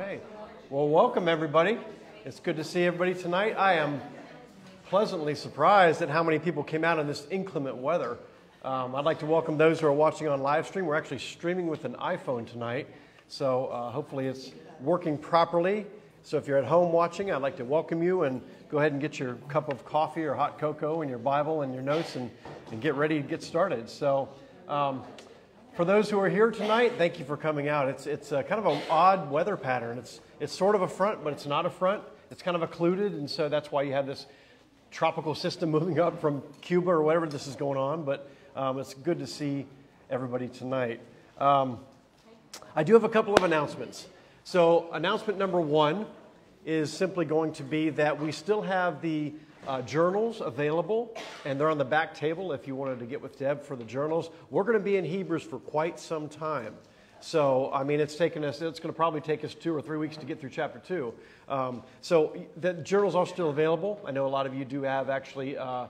Okay. Well, welcome everybody. It's good to see everybody tonight. I am pleasantly surprised at how many people came out in this inclement weather. Um, I'd like to welcome those who are watching on live stream. We're actually streaming with an iPhone tonight, so uh, hopefully it's working properly. So if you're at home watching, I'd like to welcome you and go ahead and get your cup of coffee or hot cocoa and your Bible and your notes and, and get ready to get started. So. Um, for those who are here tonight, thank you for coming out. It's, it's kind of an odd weather pattern. It's, it's sort of a front, but it's not a front. It's kind of occluded, and so that's why you have this tropical system moving up from Cuba or whatever this is going on. But um, it's good to see everybody tonight. Um, I do have a couple of announcements. So, announcement number one is simply going to be that we still have the uh, journals available, and they're on the back table if you wanted to get with Deb for the journals. We're going to be in Hebrews for quite some time. So, I mean, it's taken us, it's going to probably take us two or three weeks to get through chapter two. Um, so, the journals are still available. I know a lot of you do have actually uh,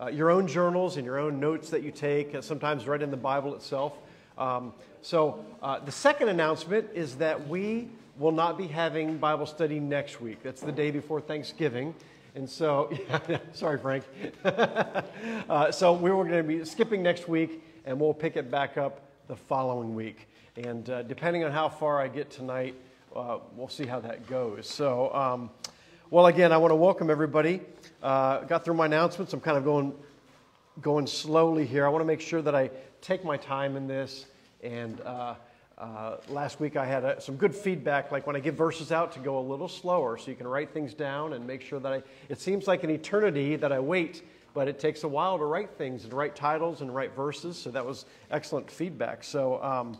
uh, your own journals and your own notes that you take, uh, sometimes right in the Bible itself. Um, so, uh, the second announcement is that we will not be having Bible study next week. That's the day before Thanksgiving. And so, yeah, sorry, Frank. uh, so we were going to be skipping next week, and we'll pick it back up the following week. And uh, depending on how far I get tonight, uh, we'll see how that goes. So, um, well, again, I want to welcome everybody. Uh, got through my announcements. I'm kind of going going slowly here. I want to make sure that I take my time in this and uh, uh, last week I had a, some good feedback, like when I give verses out, to go a little slower so you can write things down and make sure that I. It seems like an eternity that I wait, but it takes a while to write things and write titles and write verses. So that was excellent feedback. So, um,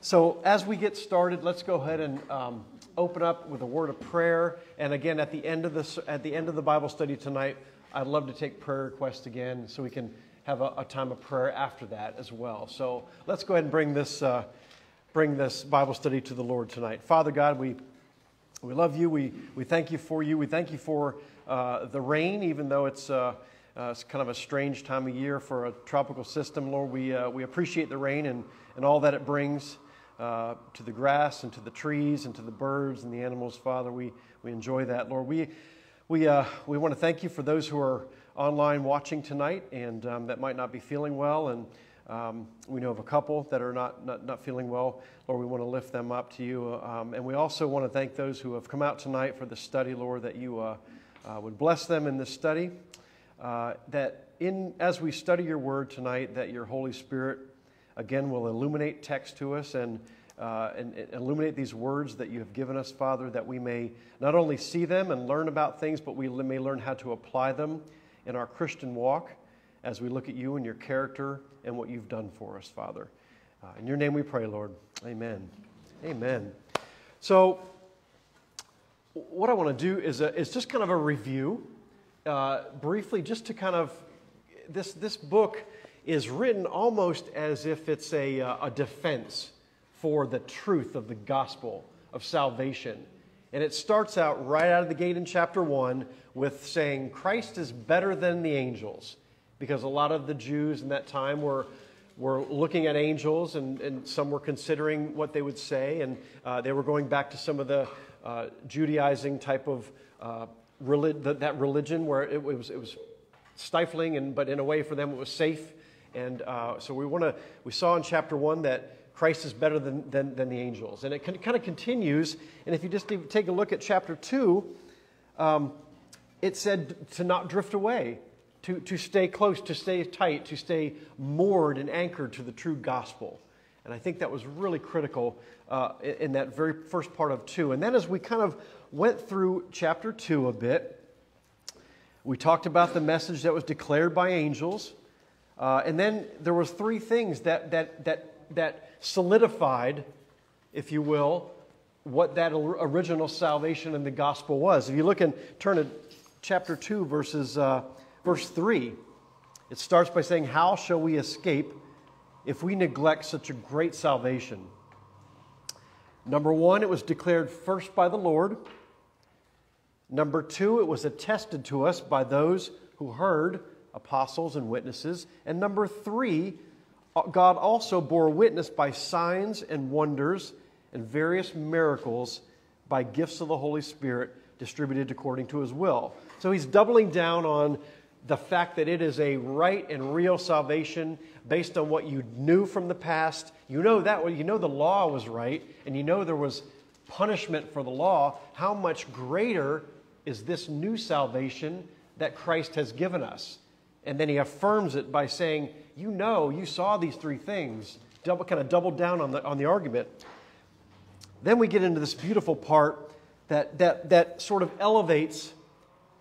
so as we get started, let's go ahead and um, open up with a word of prayer. And again, at the end of this, at the end of the Bible study tonight, I'd love to take prayer requests again, so we can have a, a time of prayer after that as well. So let's go ahead and bring this. Uh, bring this Bible study to the Lord tonight. Father God, we, we love you. We, we thank you for you. We thank you for uh, the rain, even though it's, uh, uh, it's kind of a strange time of year for a tropical system. Lord, we, uh, we appreciate the rain and, and all that it brings uh, to the grass and to the trees and to the birds and the animals, Father. We, we enjoy that, Lord. We, we, uh, we want to thank you for those who are online watching tonight and um, that might not be feeling well and um, we know of a couple that are not, not, not, feeling well. Lord, we want to lift them up to you. Um, and we also want to thank those who have come out tonight for the study, Lord, that you uh, uh, would bless them in this study. Uh, that in, as we study your word tonight, that your Holy Spirit, again, will illuminate text to us and, uh, and, and illuminate these words that you have given us, Father, that we may not only see them and learn about things, but we may learn how to apply them in our Christian walk as we look at you and your character and what you've done for us, Father. Uh, in your name we pray, Lord. Amen. Amen. So, what I want to do is, a, is just kind of a review, uh, briefly, just to kind of. This, this book is written almost as if it's a, uh, a defense for the truth of the gospel of salvation. And it starts out right out of the gate in chapter 1 with saying, Christ is better than the angels because a lot of the Jews in that time were, were looking at angels and, and some were considering what they would say, and uh, they were going back to some of the uh, Judaizing type of uh, relig- that religion where it, was, it was stifling, and, but in a way for them it was safe. And uh, so we want to, we saw in chapter one that Christ is better than, than, than the angels. And it kind of continues. And if you just take a look at chapter 2, um, it said to not drift away to, to stay close, to stay tight, to stay moored and anchored to the true gospel. And I think that was really critical uh, in that very first part of two. And then as we kind of went through chapter two a bit, we talked about the message that was declared by angels. Uh, and then there was three things that, that, that, that solidified, if you will, what that original salvation in the gospel was. If you look and turn to chapter 2, verses uh, Verse 3, it starts by saying, How shall we escape if we neglect such a great salvation? Number one, it was declared first by the Lord. Number two, it was attested to us by those who heard, apostles and witnesses. And number three, God also bore witness by signs and wonders and various miracles by gifts of the Holy Spirit distributed according to his will. So he's doubling down on the fact that it is a right and real salvation based on what you knew from the past. You know that you know the law was right and you know there was punishment for the law. How much greater is this new salvation that Christ has given us? And then he affirms it by saying, You know, you saw these three things. Double, kind of double down on the, on the argument. Then we get into this beautiful part that, that, that sort of elevates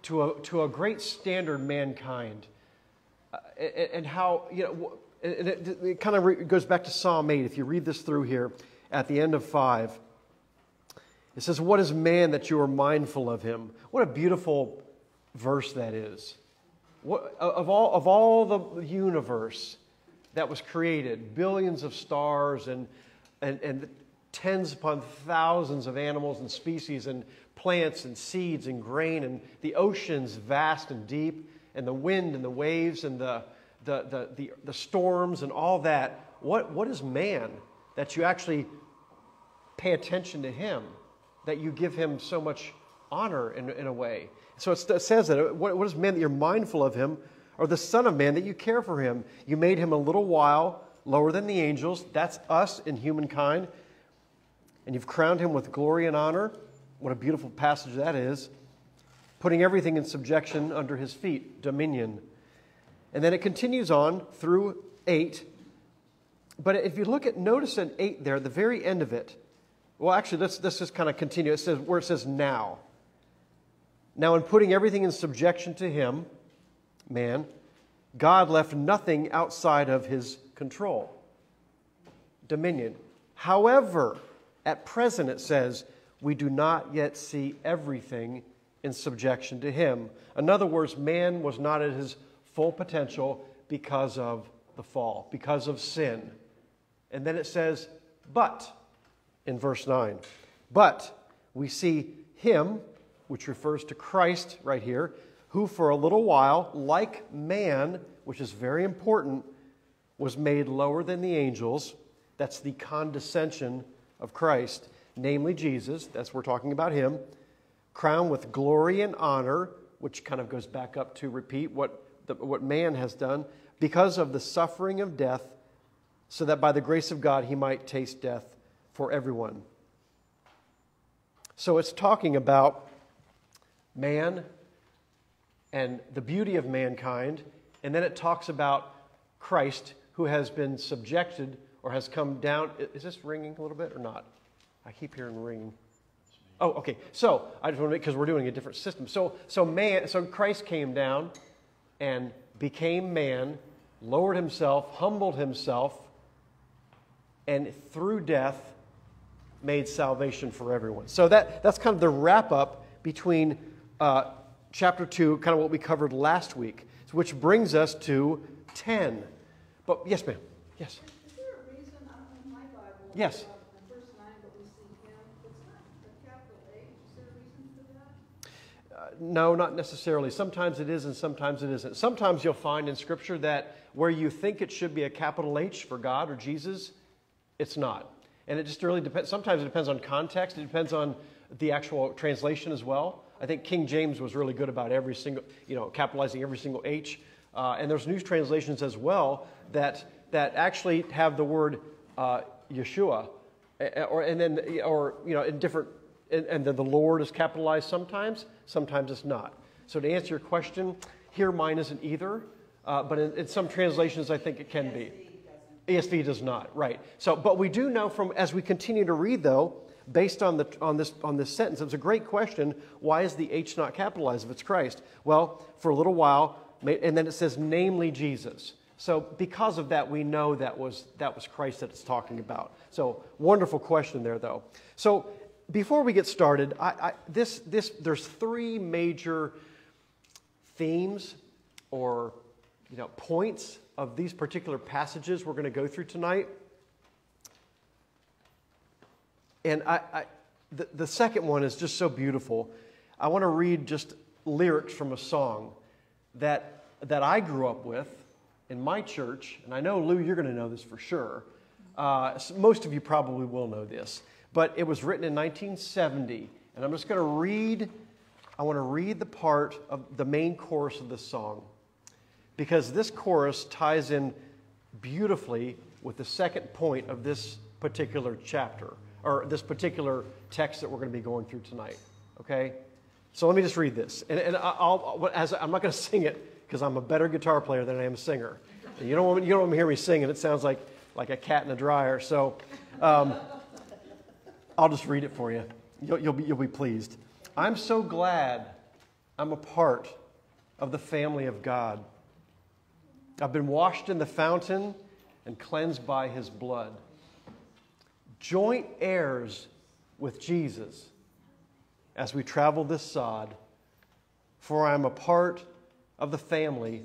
to a, to a great standard mankind. Uh, and, and, how, you know, and it, it kind of re- goes back to Psalm 8. If you read this through here at the end of 5, it says, What is man that you are mindful of him? What a beautiful verse that is. What, of, all, of all the universe that was created, billions of stars and, and, and tens upon thousands of animals and species and plants and seeds and grain and the oceans vast and deep and the wind and the waves and the, the, the, the, the storms and all that. What, what is man that you actually pay attention to him, that you give him so much honor in, in a way? So it says that. Uh, what, what is man that you're mindful of him, or the Son of Man that you care for him? You made him a little while lower than the angels. That's us in humankind. And you've crowned him with glory and honor. What a beautiful passage that is. Putting everything in subjection under his feet, dominion. And then it continues on through 8. But if you look at, notice in 8 there, the very end of it, well, actually, let's, let's just kind of continue. It says, where it says now. Now, in putting everything in subjection to him, man, God left nothing outside of his control, dominion. However, at present, it says, we do not yet see everything in subjection to him. In other words, man was not at his full potential because of the fall, because of sin. And then it says, but, in verse 9, but we see him, which refers to Christ right here, who for a little while, like man, which is very important, was made lower than the angels. That's the condescension of Christ, namely Jesus. That's we're talking about him. Crowned with glory and honor, which kind of goes back up to repeat what, the, what man has done, because of the suffering of death, so that by the grace of God he might taste death for everyone. So it's talking about man and the beauty of mankind. And then it talks about Christ who has been subjected or has come down. Is this ringing a little bit or not? I keep hearing ring. Oh, okay. So I just want to because we're doing a different system. So, so man, so Christ came down and became man, lowered himself, humbled himself, and through death made salvation for everyone. So that, that's kind of the wrap up between uh, chapter 2, kind of what we covered last week, which brings us to 10. But yes, ma'am. Yes. Is there a reason, in my Bible, yes. in verse 9, but we see him, it's not a capital H. Is there a reason for that? Uh, no, not necessarily. Sometimes it is and sometimes it isn't. Sometimes you'll find in Scripture that where you think it should be a capital H for God or Jesus, it's not. And it just really depends. Sometimes it depends on context, it depends on the actual translation as well. I think King James was really good about every single, you know, capitalizing every single H. Uh, and there's new translations as well that, that actually have the word uh, Yeshua, or, and then, or, you know, in different, and, and then the Lord is capitalized sometimes, sometimes it's not. So to answer your question, here mine isn't either, uh, but in, in some translations I think it can be. ESV does not, right. So, but we do know from, as we continue to read though, based on, the, on, this, on this sentence. It's a great question. Why is the H not capitalized if it's Christ? Well, for a little while, and then it says, namely Jesus. So because of that, we know that was, that was Christ that it's talking about. So wonderful question there, though. So before we get started, I, I, this, this, there's three major themes or you know, points of these particular passages we're going to go through tonight. And I, I, the, the second one is just so beautiful. I want to read just lyrics from a song that, that I grew up with in my church. And I know, Lou, you're going to know this for sure. Uh, most of you probably will know this. But it was written in 1970. And I'm just going to read, I want to read the part of the main chorus of this song because this chorus ties in beautifully with the second point of this particular chapter or this particular text that we're going to be going through tonight. Okay? So let me just read this. And, and I'll, as, I'm not going to sing it because I'm a better guitar player than I am a singer. You don't, want, you don't want to hear me sing, and it sounds like, like a cat in a dryer. So um, I'll just read it for you. You'll, you'll, be, you'll be pleased. I'm so glad I'm a part of the family of God. I've been washed in the fountain and cleansed by his blood. Joint heirs with Jesus as we travel this sod, for I am a part of the family,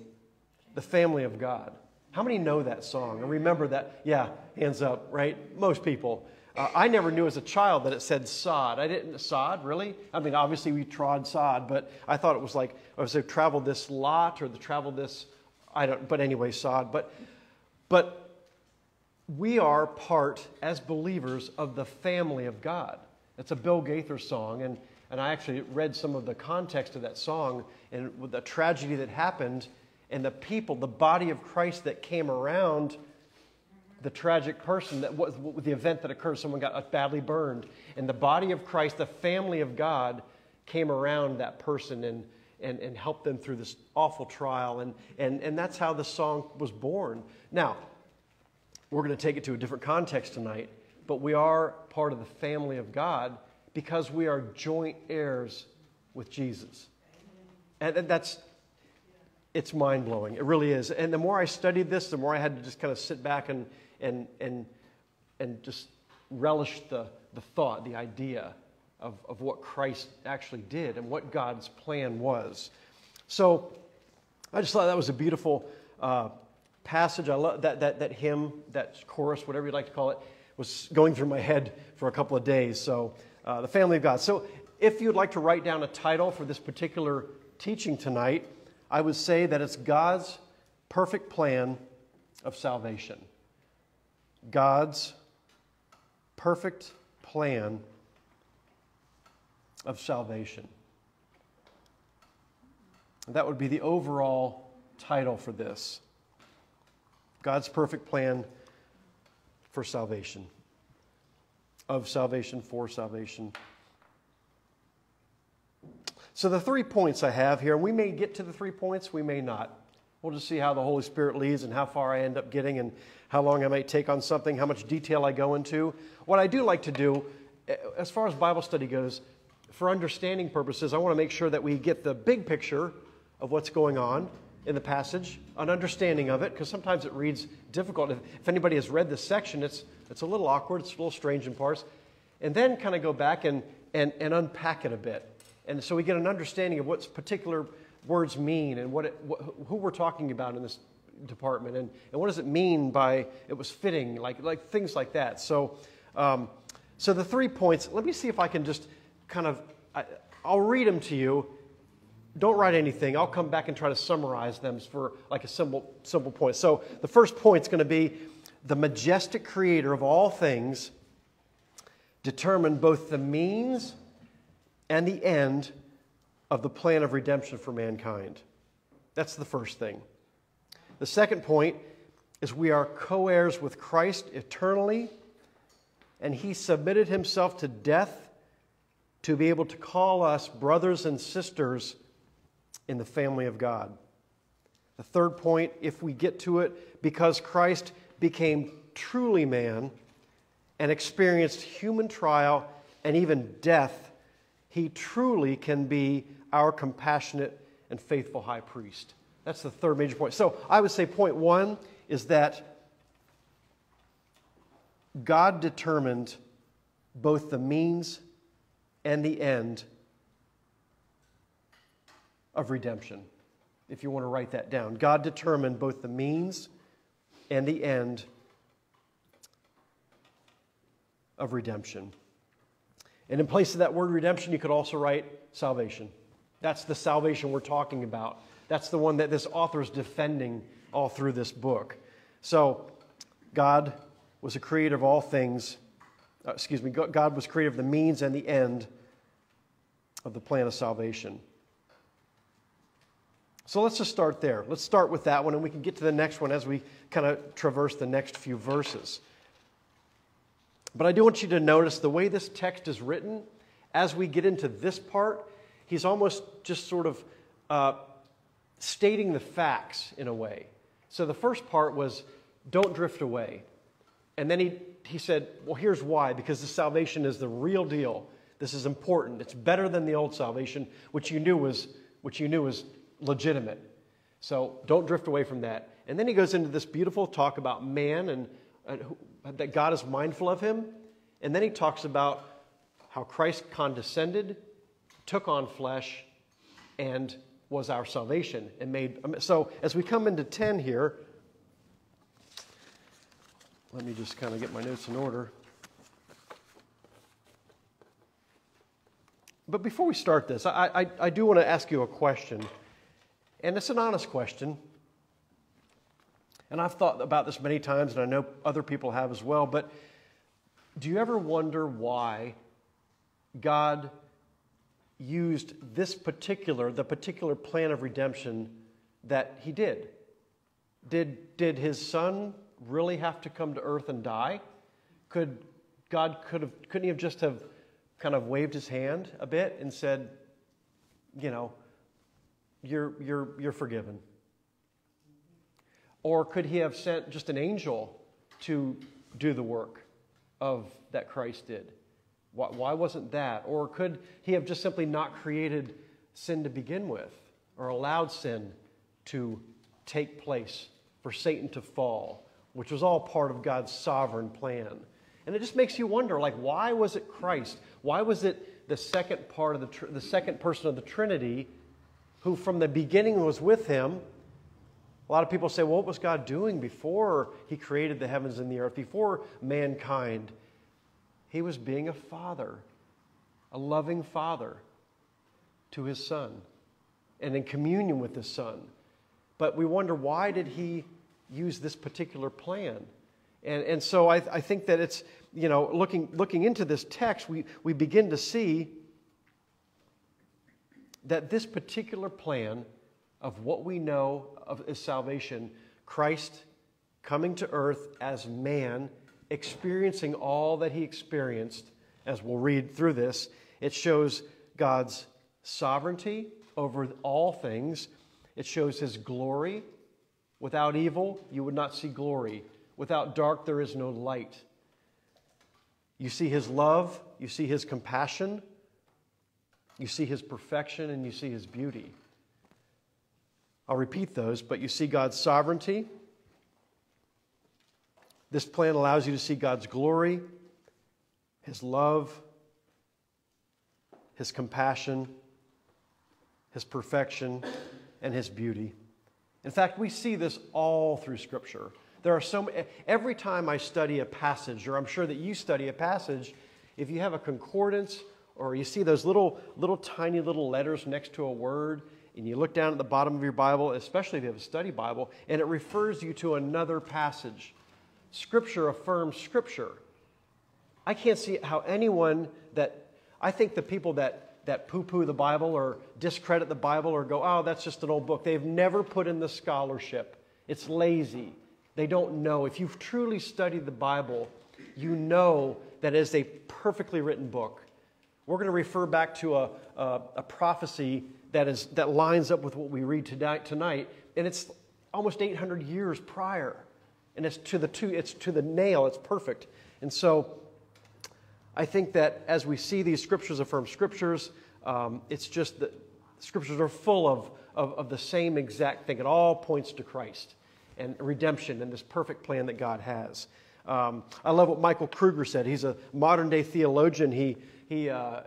the family of God. How many know that song and remember that? Yeah, hands up, right? Most people. Uh, I never knew as a child that it said sod. I didn't, sod, really? I mean, obviously we trod sod, but I thought it was like, I was like, traveled this lot or the travel this I don't, but anyway, sod. But, but we are part, as believers, of the family of God. It's a Bill Gaither song, and, and I actually read some of the context of that song and the tragedy that happened and the people, the body of Christ that came around the tragic person that was the event that occurred. Someone got uh, badly burned, and the body of Christ, the family of God, came around that person and and, and help them through this awful trial. And, and, and that's how the song was born. Now, we're going to take it to a different context tonight, but we are part of the family of God because we are joint heirs with Jesus. And that's, it's mind blowing. It really is. And the more I studied this, the more I had to just kind of sit back and, and, and, and just relish the, the thought, the idea of, of what Christ actually did and what God's plan was. So I just thought that was a beautiful uh, passage. I love that, that, that hymn, that chorus, whatever you'd like to call it, was going through my head for a couple of days. So, uh, the family of God. So, if you'd like to write down a title for this particular teaching tonight, I would say that it's God's perfect plan of salvation. God's perfect plan of salvation. That would be the overall title for this God's perfect plan for salvation, of salvation, for salvation. So, the three points I have here, we may get to the three points, we may not. We'll just see how the Holy Spirit leads and how far I end up getting and how long I might take on something, how much detail I go into. What I do like to do, eh, as far as Bible study goes, for understanding purposes, I want to make sure that we get the big picture of what's going on in the passage, an understanding of it, because sometimes it reads difficult. If, if, anybody has read this section, it's, it's a little awkward, it's a little strange in parts. And then kind of go back and, and, and unpack it a bit. And so we get an understanding of what particular words mean and what, it, what who we're talking about in this department and, and what does it mean by it was fitting, like, like things like that. So, um, so the three points, let me see if I can just kind of, I, I'll read them to you. Don't write anything. I'll come back and try to summarize them for like a simple, simple point. So the first point is going to be the majestic creator of all things determined both the means and the end of the plan of redemption for mankind. That's the first thing. The second point is we are co heirs with Christ eternally, and he submitted himself to death to be able to call us brothers and sisters in the family of God. The third point, if we get to it, because Christ became truly man and experienced human trial and even death, he truly can be our compassionate and faithful high priest. That's the third major point. So I would say point one is that God determined both the means and the end of redemption. If you want to write that down, God determined both the means and the end of redemption. And in place of that word redemption, you could also write salvation. That's the salvation we're talking about. That's the one that this author is defending all through this book. So, God was a creator of all things uh, excuse me, God was creator of the means and the end of the plan of salvation. So let's just start there. Let's start with that one, and we can get to the next one as we kind of traverse the next few verses. But I do want you to notice the way this text is written, as we get into this part, he's almost just sort of uh, stating the facts in a way. So the first part was, don't drift away. And then he, he said, well, here's why because the salvation is the real deal. This is important. It's better than the old salvation, which you knew was, which you knew was legitimate. So don't drift away from that. And then he goes into this beautiful talk about man and, and who, that God is mindful of him. And then he talks about how Christ condescended, took on flesh, and was our salvation and made. So as we come into 10 here, let me just kind of get my notes in order. But before we start this, I, I, I do want to ask you a question. And it's an honest question. And I've thought about this many times, and I know other people have as well. But do you ever wonder why God used this particular, the particular plan of redemption that He did? Did, did His Son really have to come to earth and die? Could God could have couldn't he have just have kind of waved his hand a bit and said, you know, you're, you're, you're forgiven? Or could he have sent just an angel to do the work of that Christ did? Why, why wasn't that? Or could he have just simply not created sin to begin with or allowed sin to take place for Satan to fall, which was all part of God's sovereign plan? And it just makes you wonder, like, why was it Christ? Why was it the second part of the, the second person of the Trinity who from the beginning was with him? A lot of people say, well, what was God doing before he created the heavens and the earth, before mankind? He was being a father, a loving father to his son, and in communion with his son. But we wonder, why did he use this particular plan? And, and so I, I think that it's, you know, looking, looking into this text, we, we begin to see that this particular plan of what we know of is salvation, Christ coming to earth as man, experiencing all that he experienced, as we'll read through this, it shows God's sovereignty over all things. It shows his glory. Without evil, you would not see glory. Without dark, there is no light. You see his love, you see his compassion, you see his perfection, and you see his beauty. I'll repeat those, but you see God's sovereignty. This plan allows you to see God's glory, his love, his compassion, his perfection, and his beauty. In fact, we see this all through Scripture. There are so every time I study a passage, or I'm sure that you study a passage, if you have a concordance or you see those little, little tiny little letters next to a word, and you look down at the bottom of your Bible, especially if you have a study Bible, and it refers you to another passage. Scripture affirms Scripture. I can't see how anyone that, I think the people that, that poo poo the Bible or discredit the Bible or go, oh, that's just an old book, they've never put in the scholarship. It's lazy. They don't know. If you've truly studied the Bible, you know that it is a perfectly written book. We're going to refer back to a, a, a prophecy that, is, that lines up with what we read tonight, tonight, and it's almost 800 years prior. And it's to the two, it's to the nail, it's perfect. And so I think that as we see these scriptures affirm scriptures, um, it's just that scriptures are full of, of, of the same exact thing. It all points to Christ and redemption and this perfect plan that God has. Um, I love what Michael Kruger said. He's a modern day theologian. He, he uh,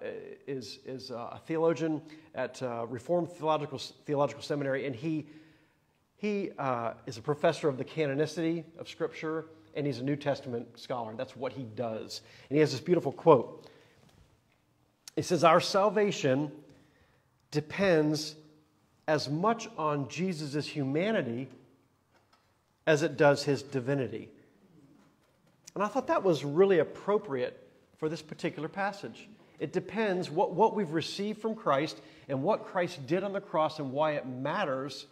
is, is a theologian at uh, Reformed Theological, Theological Seminary, and he, he uh, is a professor of the canonicity of Scripture, and he's a New Testament scholar. That's what he does. And he has this beautiful quote. He says, Our salvation depends as much on Jesus' humanity as it does his divinity. And I thought that was really appropriate for this particular passage. It depends what, what we've received from Christ and what Christ did on the cross and why it matters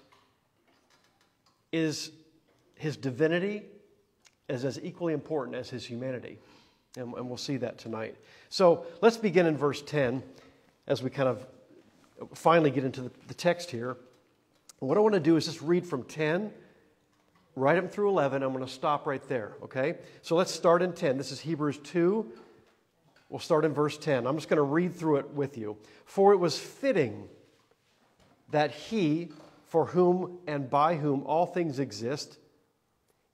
is his divinity is as equally important as his humanity. And, and we'll see that tonight. So let's begin in verse 10 as we kind of finally get into the, the text here. what I want to do is just read from 10 right up through 11. I'm going to stop right there, okay? So let's start in 10. This is Hebrews 2. We'll start in verse 10. I'm just going to read through it with you. For it was fitting that he, for whom and by whom all things exist,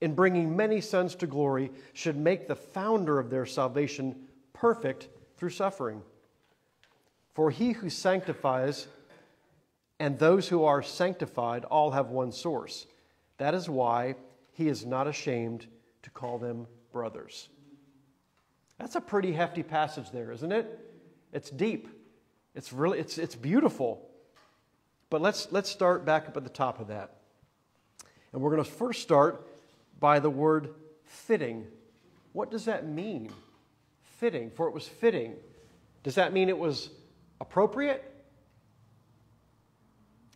in bringing many sons to glory, should make the founder of their salvation perfect through suffering. For he who sanctifies and those who are sanctified all have one source. That is why he is not ashamed to call them brothers. That's a pretty hefty passage there, isn't it? It's deep. It's really it's it's beautiful. But let's let's start back up at the top of that. And we're going to first start by the word fitting. What does that mean? Fitting, for it was fitting. Does that mean it was appropriate?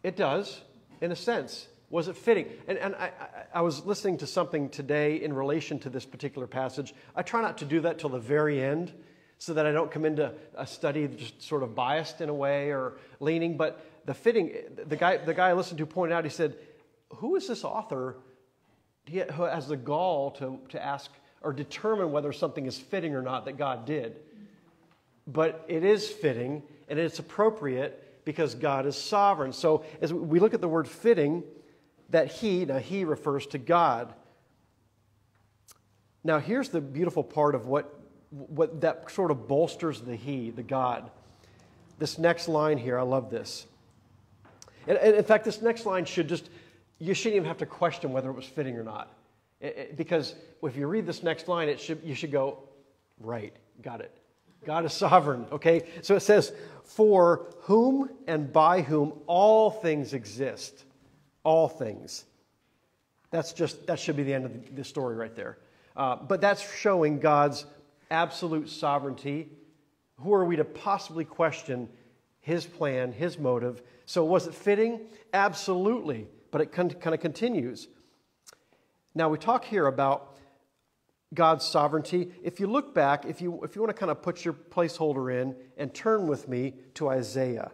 It does, in a sense. Was it fitting? And, and I, I, was listening to something today in relation to this particular passage. I try not to do that till the very end so that I don't come into a study just sort of biased in a way or leaning. But the fitting, the guy, the guy I listened to pointed out, he said, Who is this author who has the gall to, to ask or determine whether something is fitting or not that God did? But it is fitting and it's appropriate because God is sovereign. So as we look at the word fitting, that he, now he refers to God. Now, here's the beautiful part of what, what that sort of bolsters the he, the God. This next line here, I love this. And, and in fact, this next line should just, you shouldn't even have to question whether it was fitting or not. It, it, because if you read this next line, it should, you should go, right, got it. God is sovereign, okay? So it says, for whom and by whom all things exist all things. That's just, that should be the end of the story right there. Uh, but that's showing God's absolute sovereignty. Who are we to possibly question his plan, his motive? So, was it fitting? Absolutely. But it kind of continues. Now, we talk here about God's sovereignty. If you look back, if you, if you want to kind of put your placeholder in and turn with me to Isaiah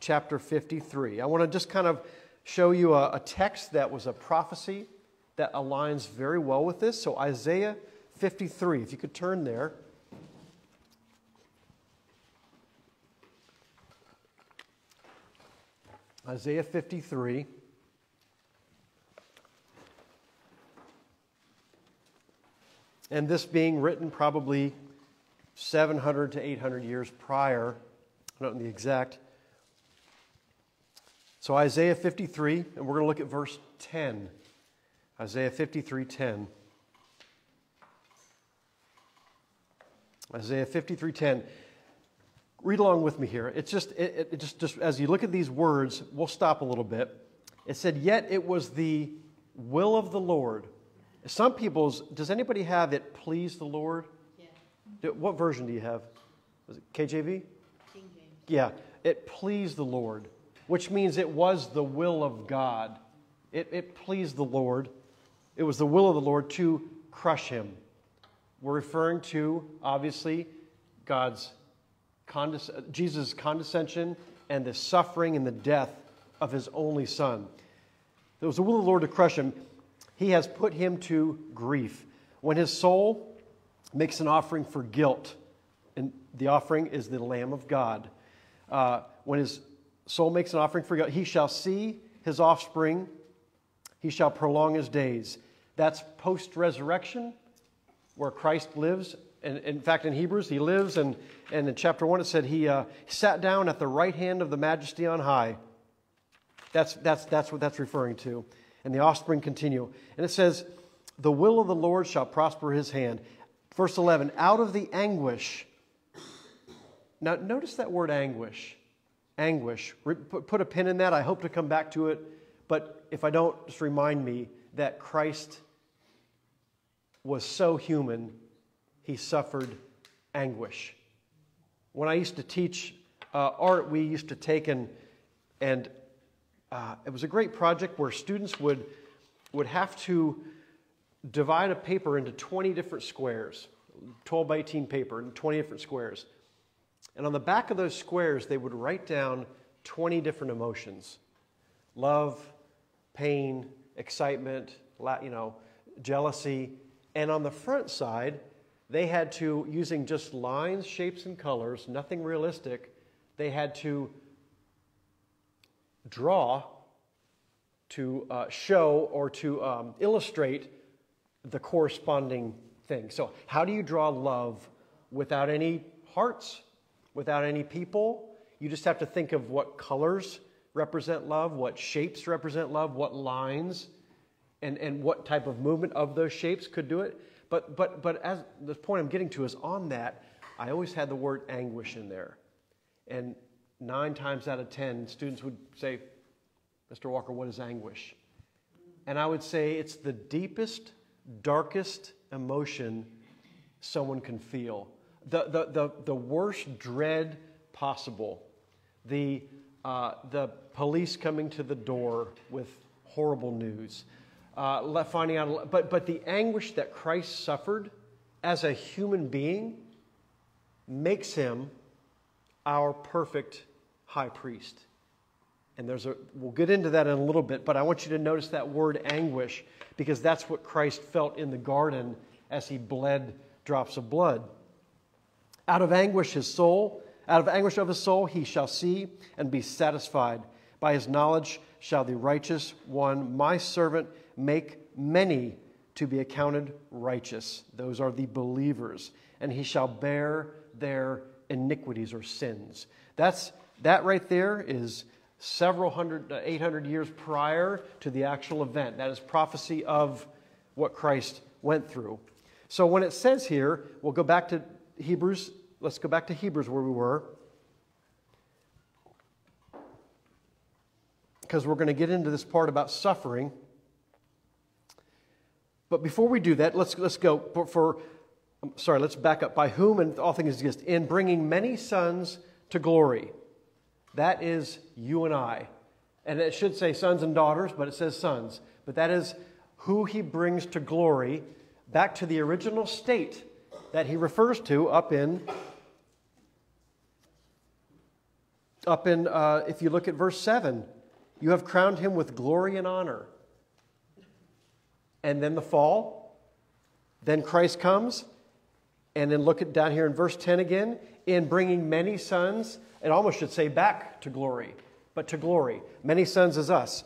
chapter 53, I want to just kind of show you a, a text that was a prophecy that aligns very well with this. So, Isaiah 53, if you could turn there. Isaiah 53. And this being written probably 700 to 800 years prior, I don't know the exact so Isaiah 53, and we're going to look at verse 10. Isaiah 53, 10. Isaiah 53, 10. Read along with me here. It's just, it, it just, just as you look at these words, we'll stop a little bit. It said, Yet it was the will of the Lord. Some people's, does anybody have it please the Lord? Yeah. What version do you have? Was it KJV? King James. Yeah, it pleased the Lord which means it was the will of God. It, it pleased the Lord. It was the will of the Lord to crush him. We're referring to, obviously, God's condes- Jesus' condescension and the suffering and the death of his only son. It was the will of the Lord to crush him. He has put him to grief. When his soul makes an offering for guilt, and the offering is the Lamb of God. Uh, when his soul makes an offering for God, he shall see his offspring, he shall prolong his days. That's post resurrection, where Christ lives. And in fact, in Hebrews, he lives, and, and in chapter 1, it said he uh, sat down at the right hand of the majesty on high. That's, that's, that's what that's referring to. And the offspring continue. And it says, The will of the Lord shall prosper his hand. Verse 11, out of the anguish. Now, notice that word anguish anguish. Put a pin in that. I hope to come back to it. But if I don't, just remind me that Christ was so human, he suffered anguish. When I used to teach uh, art, we used to take and, and uh, it was a great project where students would, would have to divide a paper into 20 different squares, 12 by 18 paper, in 20 different squares. And on the back of those squares, they would write down 20 different emotions love, pain, excitement, you know, jealousy. And on the front side, they had to, using just lines, shapes, and colors, nothing realistic, they had to draw to uh, show or to um, illustrate the corresponding thing. So, how do you draw love without any hearts, without any people? You just have to think of what colors represent love, what shapes represent love, what lines, and, and what type of movement of those shapes could do it. But, but, but as the point I'm getting to is on that, I always had the word anguish in there. And nine times out of ten, students would say, Mr. Walker, what is anguish? And I would say it's the deepest, darkest emotion someone can feel. The, the, the, the worst dread possible. The, uh, the police coming to the door with horrible news. Uh, finding out, but, but the anguish that Christ suffered as a human being makes him our perfect high priest. And there's a, we'll get into that in a little bit, but I want you to notice that word anguish because that's what Christ felt in the garden as he bled drops of blood. Out of anguish, his soul, out of anguish of his soul, he shall see and be satisfied. By his knowledge shall the righteous one, my servant, make many to be accounted righteous. Those are the believers. And he shall bear their iniquities or sins. That's, that right there is several hundred, uh, 800 years prior to the actual event. That is prophecy of what Christ went through. So when it says here, we'll go back to Hebrews, let's go back to Hebrews where we were. Because we're going to get into this part about suffering. But before we do that, let's, let's go for, for sorry, let's back up. By whom and all things exist, in bringing many sons to glory. That is you and I. And it should say sons and daughters, but it says sons. But that is who he brings to glory back to the original state that he refers to up in up in uh, if you look at verse 7 you have crowned him with glory and honor and then the fall then christ comes and then look at down here in verse 10 again in bringing many sons, it almost should say back to glory, but to glory. Many sons as us.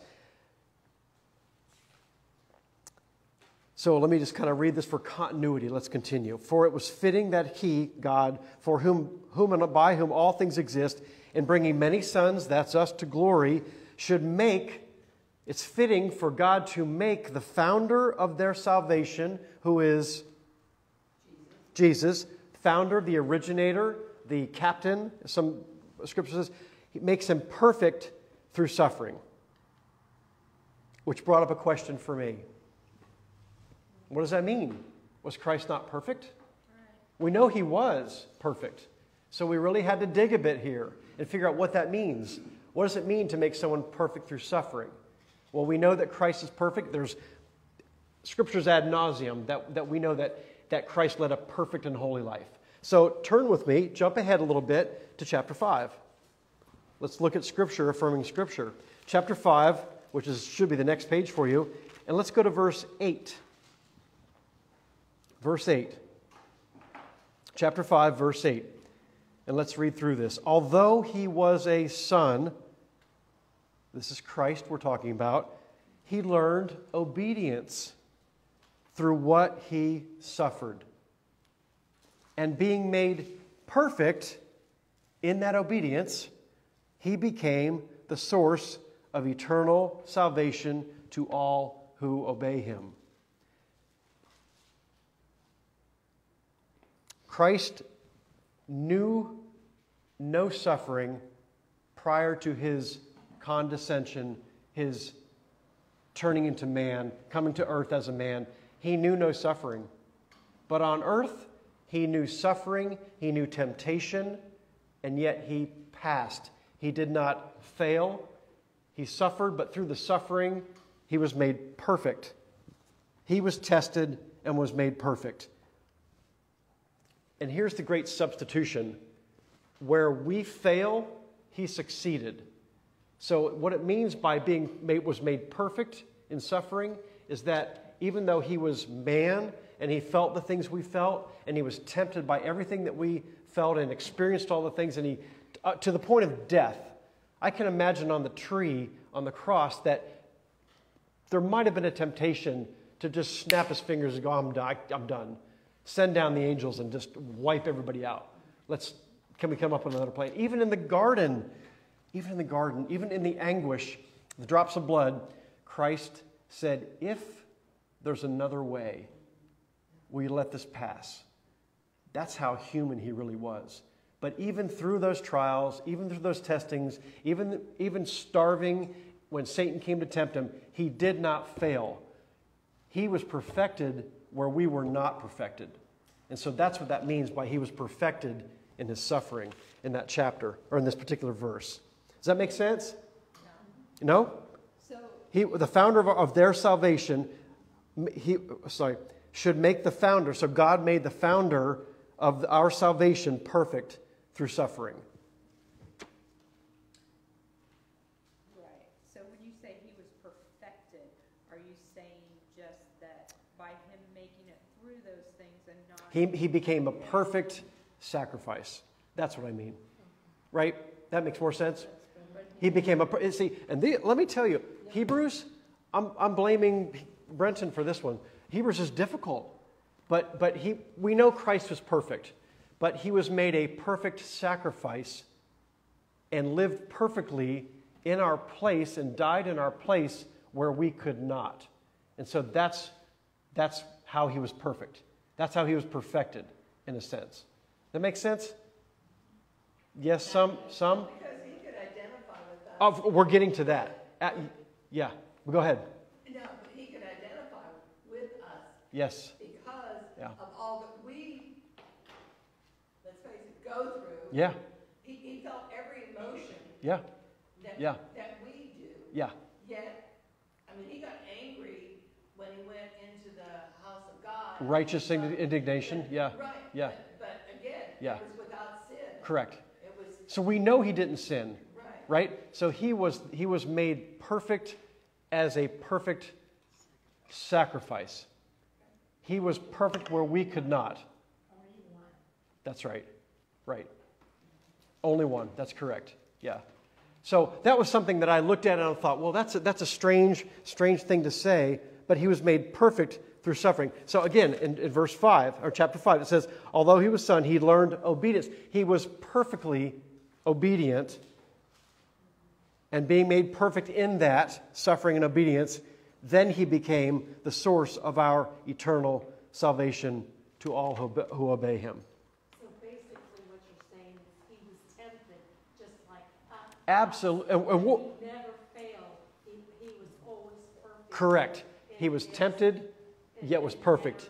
So let me just kind of read this for continuity. Let's continue. For it was fitting that he, God, for whom, whom and by whom all things exist, in bringing many sons, that's us, to glory, should make, it's fitting for God to make the founder of their salvation, who is Jesus, founder, the originator, the captain, some scripture says, he makes him perfect through suffering. Which brought up a question for me. What does that mean? Was Christ not perfect? We know he was perfect. So we really had to dig a bit here and figure out what that means. What does it mean to make someone perfect through suffering? Well, we know that Christ is perfect. There's scriptures ad nauseum that, that we know that that Christ led a perfect and holy life. So turn with me, jump ahead a little bit to chapter 5. Let's look at Scripture, affirming Scripture. Chapter 5, which is, should be the next page for you, and let's go to verse 8. Verse 8. Chapter 5, verse 8. And let's read through this. Although he was a son, this is Christ we're talking about, he learned obedience through what he suffered. And being made perfect in that obedience, he became the source of eternal salvation to all who obey him. Christ knew no suffering prior to his condescension, his turning into man, coming to earth as a man. He knew no suffering. But on earth, He knew suffering, he knew temptation, and yet he passed. He did not fail. He suffered, but through the suffering, he was made perfect. He was tested and was made perfect. And here's the great substitution where we fail, he succeeded. So, what it means by being made, was made perfect in suffering is that even though he was man and he felt the things we felt and he was tempted by everything that we felt and experienced all the things and he uh, to the point of death i can imagine on the tree on the cross that there might have been a temptation to just snap his fingers and go i'm I'm done. send down the angels and just wipe everybody out let's can we come up with another plan even in the garden even in the garden even in the anguish the drops of blood christ said if there's another way will you let this pass that's how human he really was. But even through those trials, even through those testings, even, even starving when Satan came to tempt him, he did not fail. He was perfected where we were not perfected. And so that's what that means by he was perfected in his suffering in that chapter or in this particular verse. Does that make sense? No? no? So he, the founder of, of their salvation, he, sorry, should make the founder. So God made the founder of our salvation perfect through suffering. Right. So when you say he was perfected, are you saying just that by him making it through those things and not. He, he became a perfect sacrifice. That's what I mean. Right? That makes more sense? He became a. See, and the, let me tell you, Hebrews, I'm, I'm blaming Brenton for this one. Hebrews is difficult. But, but he, we know Christ was perfect, but he was made a perfect sacrifice and lived perfectly in our place and died in our place where we could not. And so that's, that's how he was perfect. That's how he was perfected, in a sense. That makes sense? Yes, some, some. Because he could identify with us. Oh, we're getting to that. Uh, yeah, go ahead. No, but he could identify with us. Yes yeah. of all that we, let's face it, go through. Yeah. He, he felt every emotion. Yeah. That, yeah. that we do. Yeah. Yet, I mean, he got angry when he went into the house of God. Righteous indignation. Yeah. Right. Yeah. But, but again, yeah. it was without sin. Correct. It was. So we know he didn't sin. Right. So he was he was made perfect as a perfect sacrifice. He was perfect where we could not. That's right. Right. Only one. That's correct. Yeah. So that was something that I looked at and I thought, well, that's a, that's a strange, strange thing to say, but he was made perfect through suffering. So again, in, in verse 5, or chapter 5, it says, although he was son, he learned obedience. He was perfectly obedient. And being made perfect in that suffering and obedience, then he became the source of our eternal salvation to all who, who obey him. So basically, what you're saying is he was tempted just like us. Absolutely. And, and we'll, he never failed. He, he was always perfect. Correct. He was tempted, yet was perfect.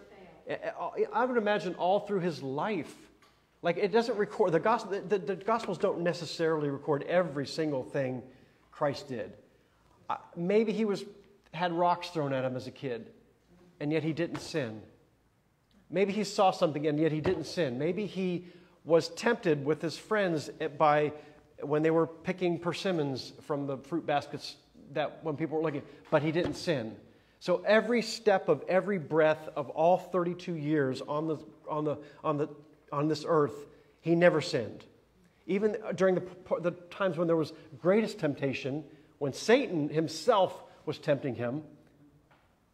I would imagine all through his life. Like it doesn't record, the, gospel, the, the Gospels don't necessarily record every single thing Christ did. Uh, maybe he was had rocks thrown at him as a kid, and yet he didn't sin. Maybe he saw something and yet he didn't sin. Maybe he was tempted with his friends by when they were picking persimmons from the fruit baskets that when people were looking, but he didn't sin. So every step of every breath of all 32 years on the on the on the on this earth, he never sinned. Even during the, the times when there was greatest temptation, when Satan himself was tempting him,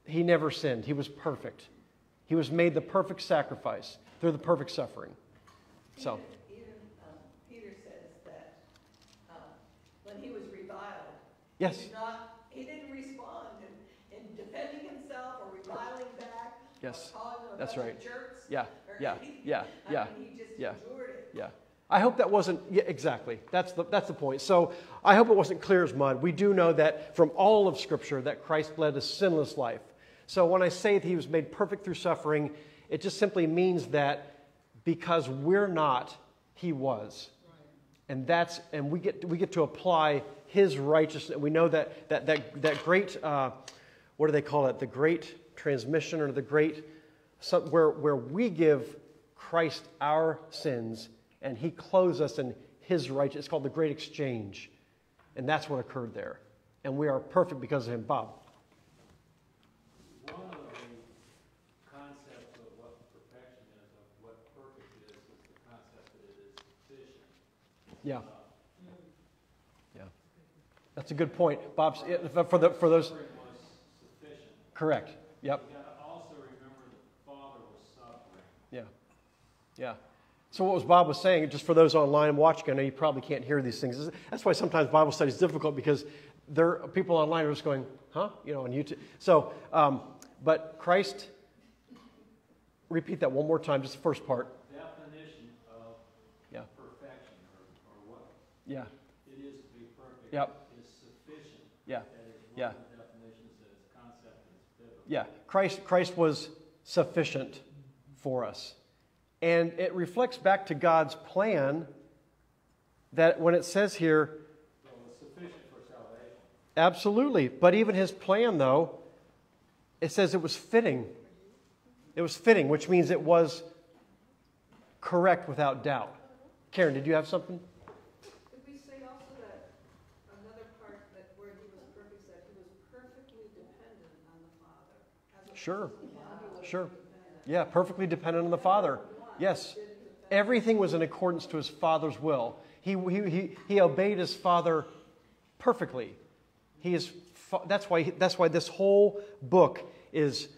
he never sinned. He was perfect. He was made the perfect sacrifice through the perfect suffering. So. Even, um, Peter says that um, when he was reviled, yes. he, did not, he didn't respond in, in defending himself or reviling back. Yes. That's right. Jerks, yeah. Yeah. Yeah. Yeah. I mean, he just yeah. endured it. Yeah. I hope that wasn't, yeah, exactly. That's the, that's the point. So I hope it wasn't clear as mud. We do know that from all of Scripture that Christ led a sinless life. So when I say that he was made perfect through suffering, it just simply means that because we're not, he was. And that's and we get we get to apply his righteousness. We know that that that that great uh, what do they call it? The great transmission or the great where where we give Christ our sins and he clothes us in his righteousness. It's called the great exchange. And that's what occurred there. And we are perfect because of him. Bob. One of the concepts of what perfection is, of what perfect is, is the concept that it is sufficient. Yeah. Uh, yeah. That's a good point. Bob's for the for those Suffering was sufficient. correct. Yep. You gotta also remember the Father was suffering. Yeah. Yeah. So what was Bob was saying, just for those online watching, I know you probably can't hear these things. That's why sometimes Bible study is difficult because there people online are just going, huh? You know, on YouTube. So, um, but Christ, repeat that one more time, just the first part. Definition of Yeah. perfection, or, or what Yeah. it is to be perfect. Yep. Is sufficient. Yeah. Yeah. one of the definitions that is concept that's biblical. Yeah. Christ, Christ was sufficient for us. And it reflects back to God's plan that when it says here, So it's sufficient for salvation. Absolutely. But even his plan, though, it says it was fitting. It was fitting, which means it was correct without doubt. Karen, did you have something? Did we say also that another part that where he was perfect, that he was perfectly dependent on the Father? Sure. to the Father was Sure. Yeah, perfectly dependent on the Father. Yes. Everything was in accordance to his Father's will. He, he, he, he obeyed his Father perfectly. He is, that's, why, that's why this whole book is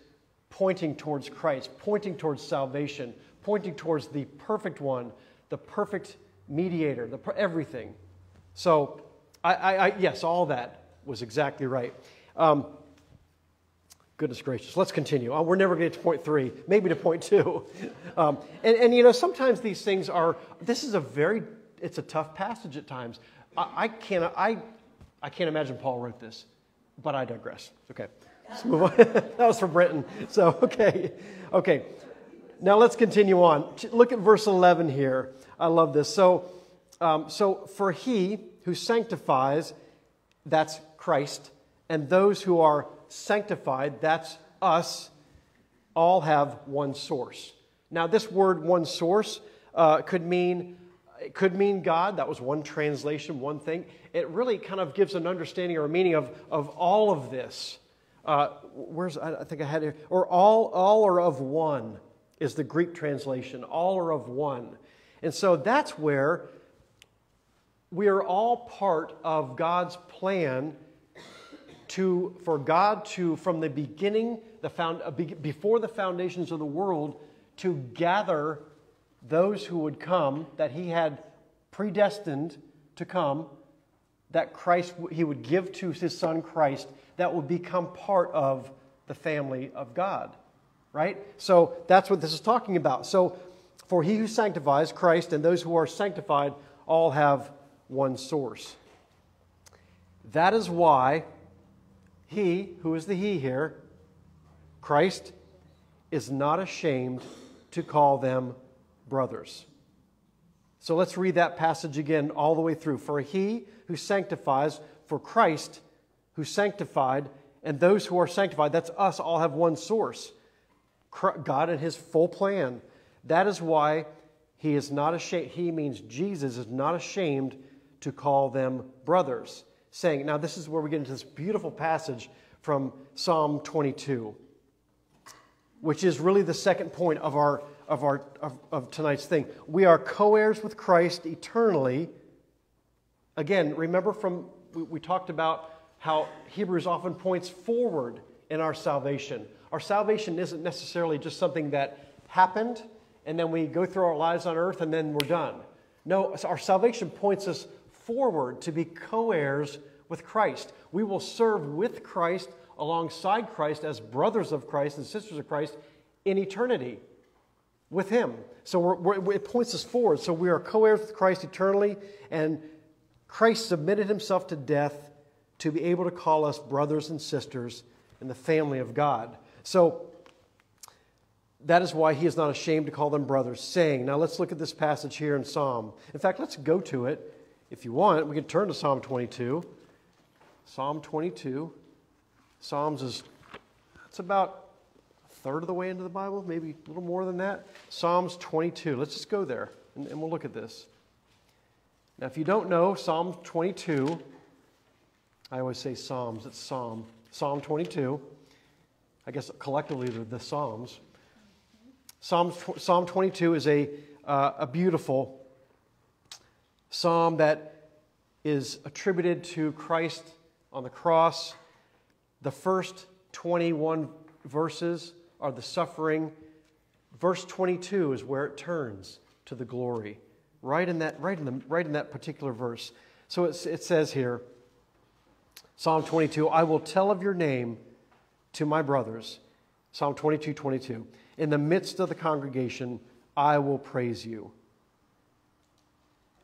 pointing towards Christ, pointing towards salvation, pointing towards the perfect one, the perfect mediator, the, everything. So, I, I, I, yes, all that was exactly right. Um, Goodness gracious. Let's continue. Uh, we're never going to get to point three, maybe to point two. Um, and, and, you know, sometimes these things are, this is a very, it's a tough passage at times. I, I, can't, I, I can't imagine Paul wrote this, but I digress. Okay. Let's move on. that was for Brenton. So, okay. Okay. Now let's continue on. Look at verse 11 here. I love this. So, um, so for he who sanctifies, that's Christ, and those who are sanctified, that's us, all have one source. Now, this word one source uh, could mean it could mean God. That was one translation, one thing. It really kind of gives an understanding or a meaning of, of all of this. Uh, where's I think I had it, or all all are of one is the Greek translation. All are of one, and so that's where we are all part of God's plan to for God to from the beginning the found uh, before the foundations of the world to gather those who would come that he had predestined to come that Christ he would give to his son Christ that would become part of the family of God right? So that's what this is talking about. So for he who sanctifies Christ and those who are sanctified all have one source. That is why he, who is the He here, Christ, is not ashamed to call them brothers. So let's read that passage again all the way through. For he who sanctifies, for Christ who sanctified, and those who are sanctified, that's us, all have one source God and his full plan. That is why he is not ashamed. He means Jesus is not ashamed to call them brothers saying, now this is where we get into this beautiful passage from Psalm 22, which is really the second point of, our, of, our, of, of tonight's thing. We are co heirs with Christ eternally. Again, remember from, we, we talked about how Hebrews often points forward in our salvation. Our salvation isn't necessarily just something that happened and then we go through our lives on earth and then we're done. No, our salvation points us forward to be co heirs with Christ. We will serve with Christ alongside Christ as brothers of Christ and sisters of Christ in eternity with Him. So we're, we're, it points us forward. So we are co heirs with Christ eternally, and Christ submitted Himself to death to be able to call us brothers and sisters in the family of God. So That is why he is not ashamed to call them brothers, saying, Now let's look at this passage here in Psalm. In fact, let's go to it. If you want, we can turn to Psalm 22. Psalm 22. Psalms is, it's about a third of the way into the Bible, maybe a little more than that. Psalms 22. Let's just go there and, and we'll look at this. Now, if you don't know, Psalm 22, I always say Psalms, it's Psalm. Psalm 22. I guess collectively they're the Psalms. Psalm, Psalm 22 is a, uh, a beautiful psalm that is attributed to Christ on the cross. The first 21 verses are the suffering. Verse 22 is where it turns to the glory, right in that, right in the, right in that particular verse. So it, it says here, Psalm 22, I will tell of your name to my brothers. Psalm 22, 22. In the midst of the congregation, I will praise you.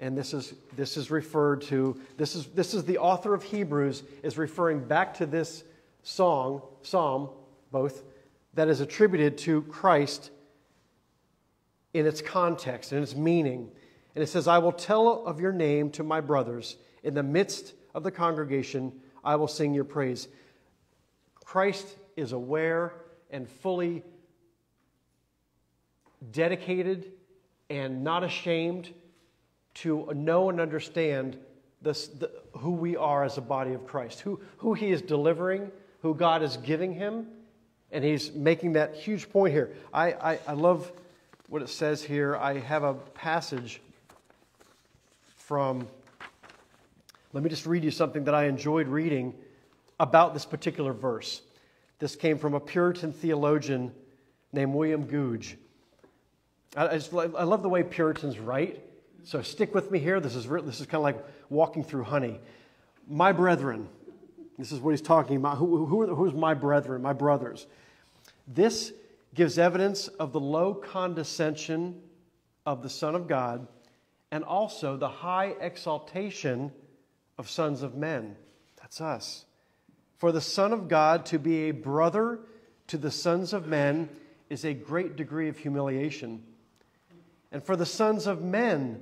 And this is, this is referred to, this is, this is the author of Hebrews is referring back to this song, psalm, both, that is attributed to Christ in its context, and its meaning. And it says, I will tell of your name to my brothers. In the midst of the congregation, I will sing your praise. Christ is aware and fully dedicated and not ashamed to know and understand this, the, who we are as a body of Christ, who, who he is delivering, who God is giving him. And he's making that huge point here. I, I, I love what it says here. I have a passage from, let me just read you something that I enjoyed reading about this particular verse. This came from a Puritan theologian named William Gouge. I, I, just, I love the way Puritans write. So stick with me here. This is, this is kind of like walking through honey. My brethren, this is what he's talking about. Who, who, who's my brethren, my brothers? This gives evidence of the low condescension of the Son of God and also the high exaltation of sons of men. That's us. For the Son of God to be a brother to the sons of men is a great degree of humiliation. And for the sons of men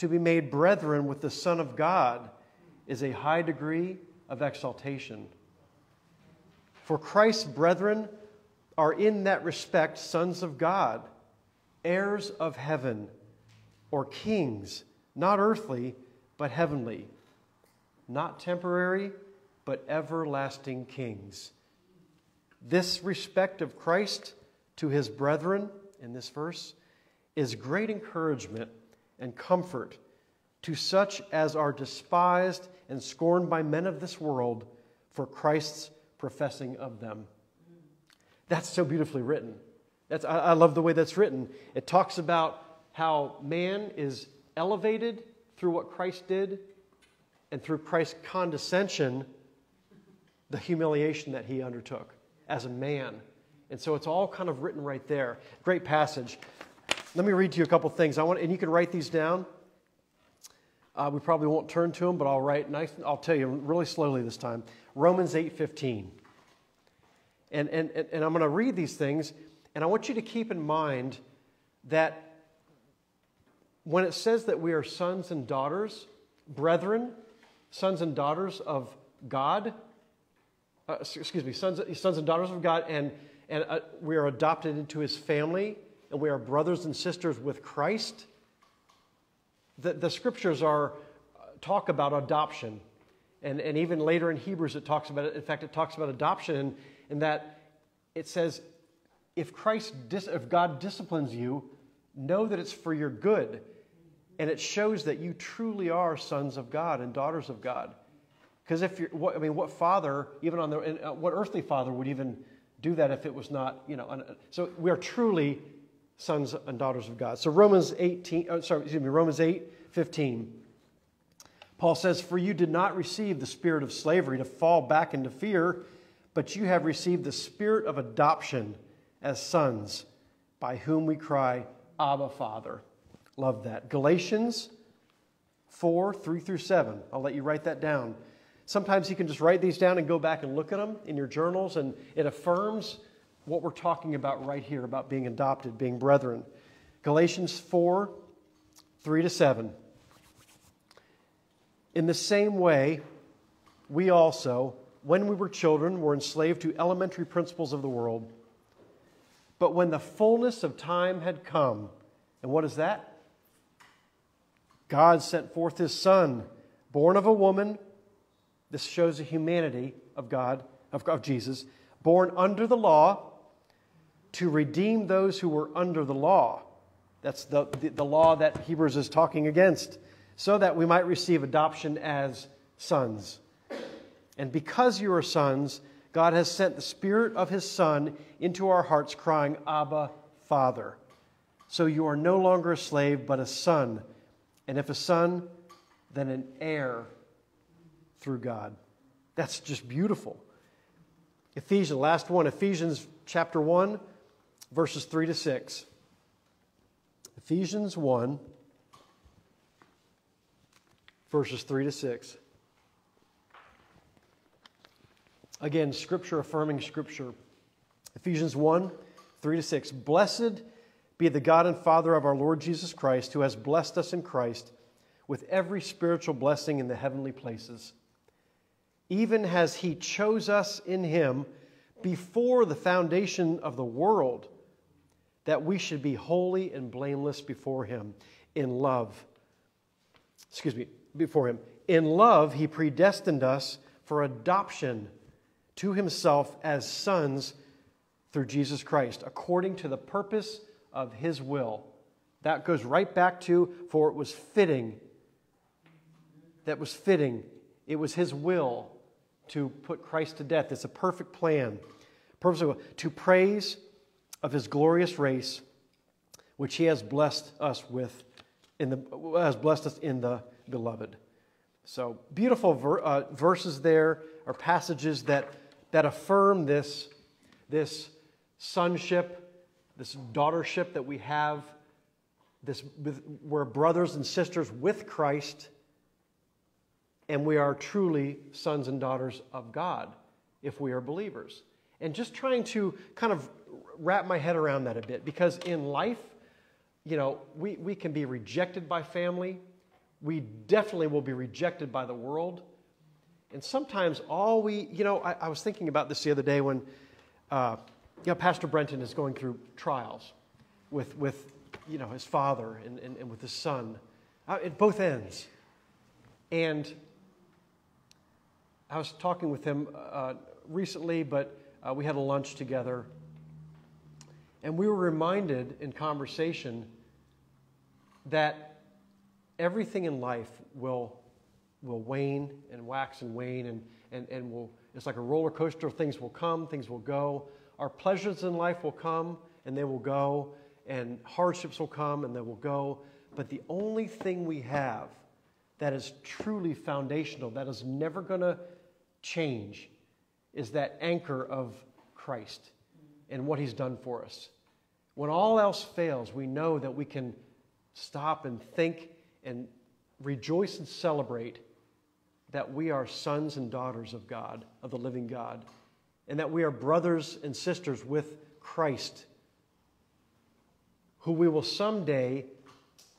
to be made brethren with the Son of God is a high degree of exaltation. For Christ's brethren are in that respect sons of God, heirs of heaven, or kings, not earthly, but heavenly, not temporary, but everlasting kings. This respect of Christ to his brethren in this verse is great encouragement and comfort to such as are despised and scorned by men of this world for Christ's professing of them. That's so beautifully written. That's, I, I love the way that's written. It talks about how man is elevated through what Christ did and through Christ's condescension, the humiliation that he undertook as a man. And so it's all kind of written right there. Great passage. Let me read to you a couple things. I want, and you can write these down. Uh, we probably won't turn to them, but I'll write nice. I'll tell you really slowly this time. Romans eight fifteen. And, and, and I'm going to read these things, and I want you to keep in mind that when it says that we are sons and daughters, brethren, sons and daughters of God, uh, excuse me, sons, sons and daughters of God, and, and uh, we are adopted into his family, and we are brothers and sisters with Christ. The, the scriptures are uh, talk about adoption. And, and even later in Hebrews, it talks about it. In fact, it talks about adoption. And, in that it says, if Christ, if God disciplines you, know that it's for your good. And it shows that you truly are sons of God and daughters of God. Because if you're, what, I mean, what father, even on the, uh, what earthly father would even do that if it was not, you know, so we are truly sons and daughters of God. So Romans 18, oh, sorry, excuse me, Romans 8, 15. Paul says, For you did not receive the spirit of slavery to fall back into fear but you have received the spirit of adoption as sons, by whom we cry, Abba, Father. Love that. Galatians 4 3 through 7. I'll let you write that down. Sometimes you can just write these down and go back and look at them in your journals, and it affirms what we're talking about right here about being adopted, being brethren. Galatians 4 3 to 7. In the same way, we also, when we were children, were enslaved to elementary principles of the world. But when the fullness of time had come, and what is that? God sent forth his Son, born of a woman. This shows the humanity of God, of, of Jesus, born under the law to redeem those who were under the law. That's the, the, the law that Hebrews is talking against, so that we might receive adoption as sons. And because you are sons, God has sent the Spirit of His Son into our hearts, crying, Abba, Father. So you are no longer a slave, but a son. And if a son, then an heir through God. That's just beautiful. Ephesians, last one, Ephesians chapter 1, verses 3 to 6. Ephesians 1, verses 3 to 6. Again, scripture affirming scripture. Ephesians 1, 3 to 6. Blessed be the God and Father of our Lord Jesus Christ, who has blessed us in Christ with every spiritual blessing in the heavenly places, even as he chose us in him before the foundation of the world, that we should be holy and blameless before him in love. Excuse me, before him. In love, he predestined us for adoption to himself as sons through Jesus Christ, according to the purpose of his will. That goes right back to, for it was fitting. That was fitting. It was his will to put Christ to death. It's a perfect plan. Purpose of, to praise of his glorious race, which he has blessed us with, in the, has blessed us in the beloved. So beautiful ver, uh, verses there are passages that, that affirm this, this sonship, this daughtership that we have, this, we're brothers and sisters with Christ, and we are truly sons and daughters of God if we are believers. And just trying to kind of wrap my head around that a bit, because in life, you know, we, we can be rejected by family. We definitely will be rejected by the world. And sometimes all we, you know, I, I was thinking about this the other day when uh, you know, Pastor Brenton is going through trials with, with you know, his father and, and, and with his son uh, at both ends. And I was talking with him uh, recently, but uh, we had a lunch together. And we were reminded in conversation that everything in life will, will wane and wax and wane, and, and, and will, it's like a roller coaster. Things will come, things will go. Our pleasures in life will come and they will go, and hardships will come and they will go. But the only thing we have that is truly foundational, that is never going to change, is that anchor of Christ and what He's done for us. When all else fails, we know that we can stop and think and rejoice and celebrate that we are sons and daughters of God, of the living God and that we are brothers and sisters with Christ, who we will someday,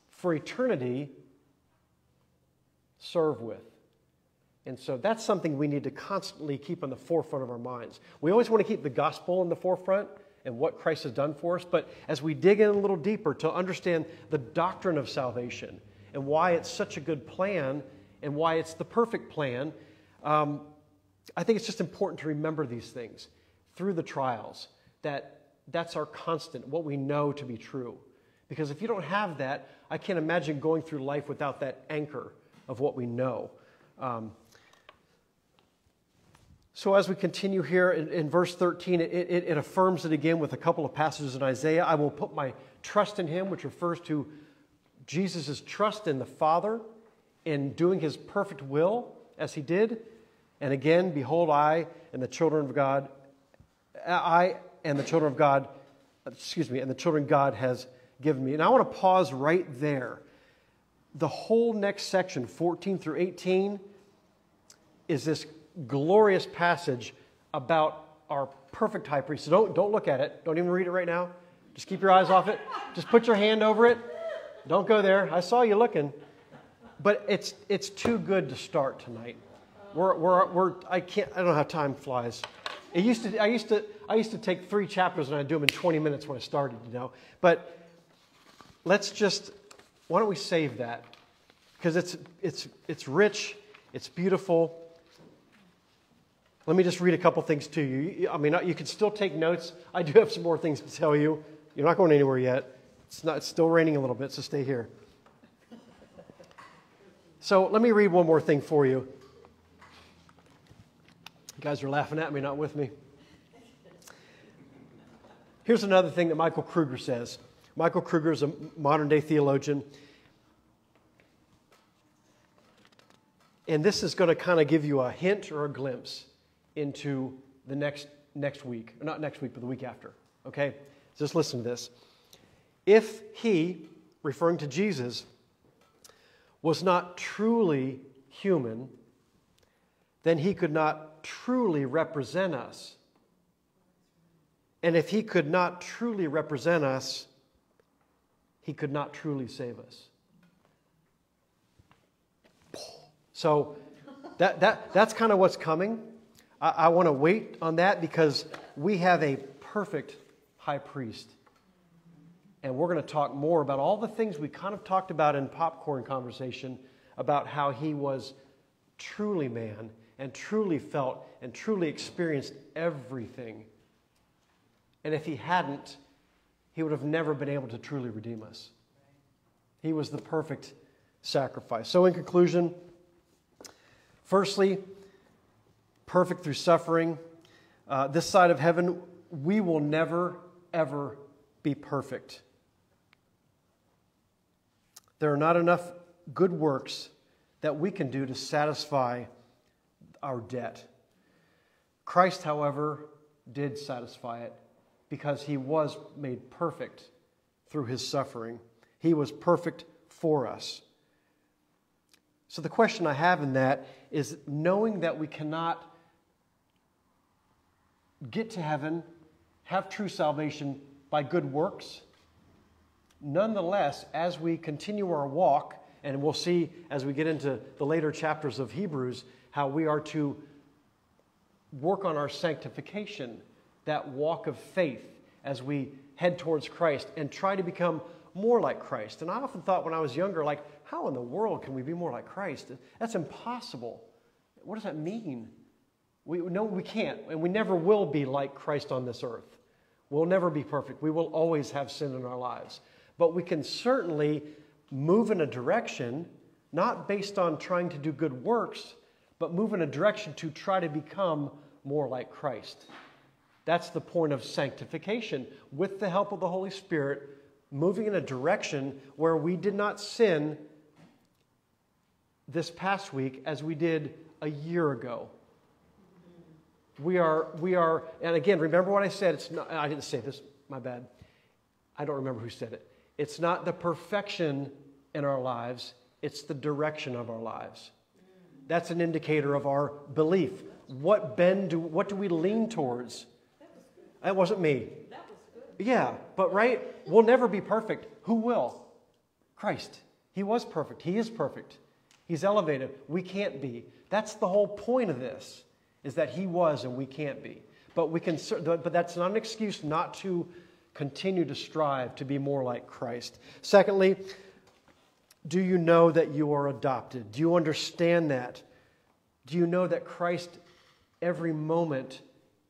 for eternity, serve with. And so that's something we need to constantly keep on the forefront of our minds. We always want to keep the gospel in the forefront and what Christ has done for us, but as we dig in a little deeper to understand the doctrine of salvation and why it's such a good plan and why it's the perfect plan, um, I think it's just important to remember these things through the trials, that that's our constant, what we know to be true. Because if you don't have that, I can't imagine going through life without that anchor of what we know. Um, so, as we continue here in, in verse 13, it, it, it, affirms it again with a couple of passages in Isaiah. I will put my trust in him, which refers to Jesus' trust in the Father in doing his perfect will as he did. And again, behold, I and the children of God, I and the children of God, excuse me, and the children God has given me. And I want to pause right there. The whole next section, 14 through 18, is this glorious passage about our perfect high priest. So don't, don't look at it. Don't even read it right now. Just keep your eyes off it. Just put your hand over it. Don't go there. I saw you looking. But it's, it's too good to start tonight. We're, we're, we're, I can't, I don't know how time flies. It used to, I, used to, I used to take three chapters and I'd do them in 20 minutes when I started, you know. But let's just, why don't we save that? Because it's, it's, it's rich, it's beautiful. Let me just read a couple things to you. I mean, you can still take notes. I do have some more things to tell you. You're not going anywhere yet. It's, not, it's still raining a little bit, so stay here. So let me read one more thing for you. You guys are laughing at me, not with me. Here's another thing that Michael Kruger says. Michael Kruger is a modern day theologian. And this is going to kind of give you a hint or a glimpse into the next, next week. or Not next week, but the week after. Okay? Just listen to this. If he, referring to Jesus, was not truly human, then he could not truly represent us. And if he could not truly represent us, he could not truly save us. So that, that, that's kind of what's coming. I, I want to wait on that because we have a perfect high priest. And we're going to talk more about all the things we kind of talked about in popcorn conversation about how he was truly man and truly felt and truly experienced everything. And if he hadn't, he would have never been able to truly redeem us. He was the perfect sacrifice. So, in conclusion, firstly, perfect through suffering. Uh, this side of heaven, we will never, ever be perfect. There are not enough good works that we can do to satisfy our debt. Christ, however, did satisfy it because he was made perfect through his suffering. He was perfect for us. So, the question I have in that is knowing that we cannot get to heaven, have true salvation by good works, nonetheless, as we continue our walk, and we'll see as we get into the later chapters of Hebrews how we are to work on our sanctification, that walk of faith as we head towards Christ and try to become more like Christ. And I often thought when I was younger, like, how in the world can we be more like Christ? That's impossible. What does that mean? We, no, we can't, and we never will be like Christ on this earth. We'll never be perfect. We will always have sin in our lives. But we can certainly move in a direction, not based on trying to do good works, but move in a direction to try to become more like Christ. That's the point of sanctification. With the help of the Holy Spirit, moving in a direction where we did not sin this past week as we did a year ago. We are, we are, and again, remember what I said. It's not, I didn't say this, my bad. I don't remember who said it. It's not the perfection in our lives, it's the direction of our lives. That's an indicator of our belief. What bend do, what do we lean towards? That wasn't me. That was good. Yeah, but right? We'll never be perfect. Who will? Christ. He was perfect. He is perfect. He's elevated. We can't be. That's the whole point of this, is that He was and we can't be. But we can but that's not an excuse not to continue to strive to be more like Christ. Secondly, do you know that you are adopted? Do you understand that? Do you know that Christ every moment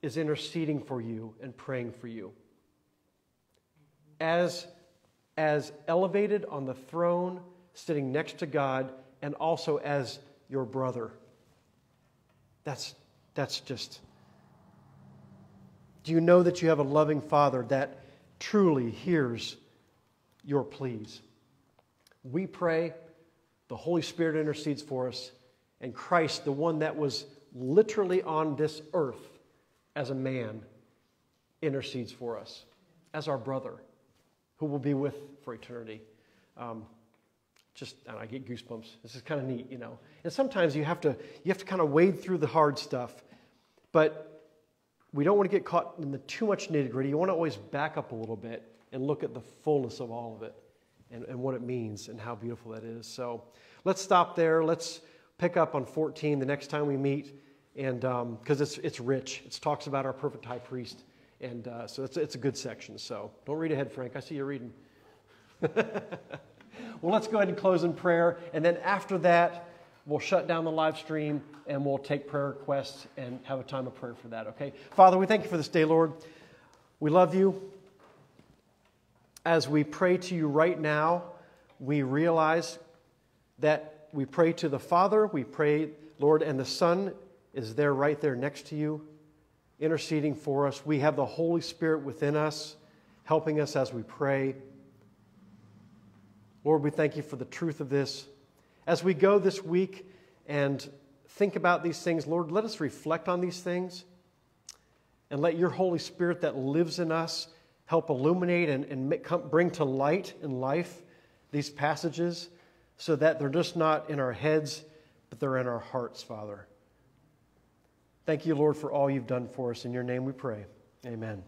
is interceding for you and praying for you? As, as elevated on the throne, sitting next to God, and also as your brother. That's, that's just. Do you know that you have a loving Father that truly hears your pleas? We pray, the Holy Spirit intercedes for us, and Christ, the one that was literally on this earth as a man, intercedes for us as our brother who will be with for eternity. Um, just and I get goosebumps. This is kind of neat, you know. And sometimes you have to you have to kind of wade through the hard stuff, but we don't want to get caught in the too much nitty gritty. You want to always back up a little bit and look at the fullness of all of it and, and what it means and how beautiful that is. So let's stop there. Let's pick up on 14 the next time we meet. And because it's, it's rich, it talks about our perfect high priest. And uh, so it's, it's a good section. So don't read ahead, Frank. I see you reading. well, let's go ahead and close in prayer. And then after that, we'll shut down the live stream and we'll take prayer requests and have a time of prayer for that, okay? Father, we thank you for this day, Lord. We love you. As we pray to you right now, we realize that we pray to the Father, we pray, Lord, and the Son is there right there next to you, interceding for us. We have the Holy Spirit within us, helping us as we pray. Lord, we thank you for the truth of this. As we go this week and think about these things, Lord, let us reflect on these things and let your Holy Spirit that lives in us help illuminate and, and make, come, bring to light in life these passages so that they're just not in our heads, but they're in our hearts, Father. Thank you, Lord, for all you've done for us. In your name we pray. Amen.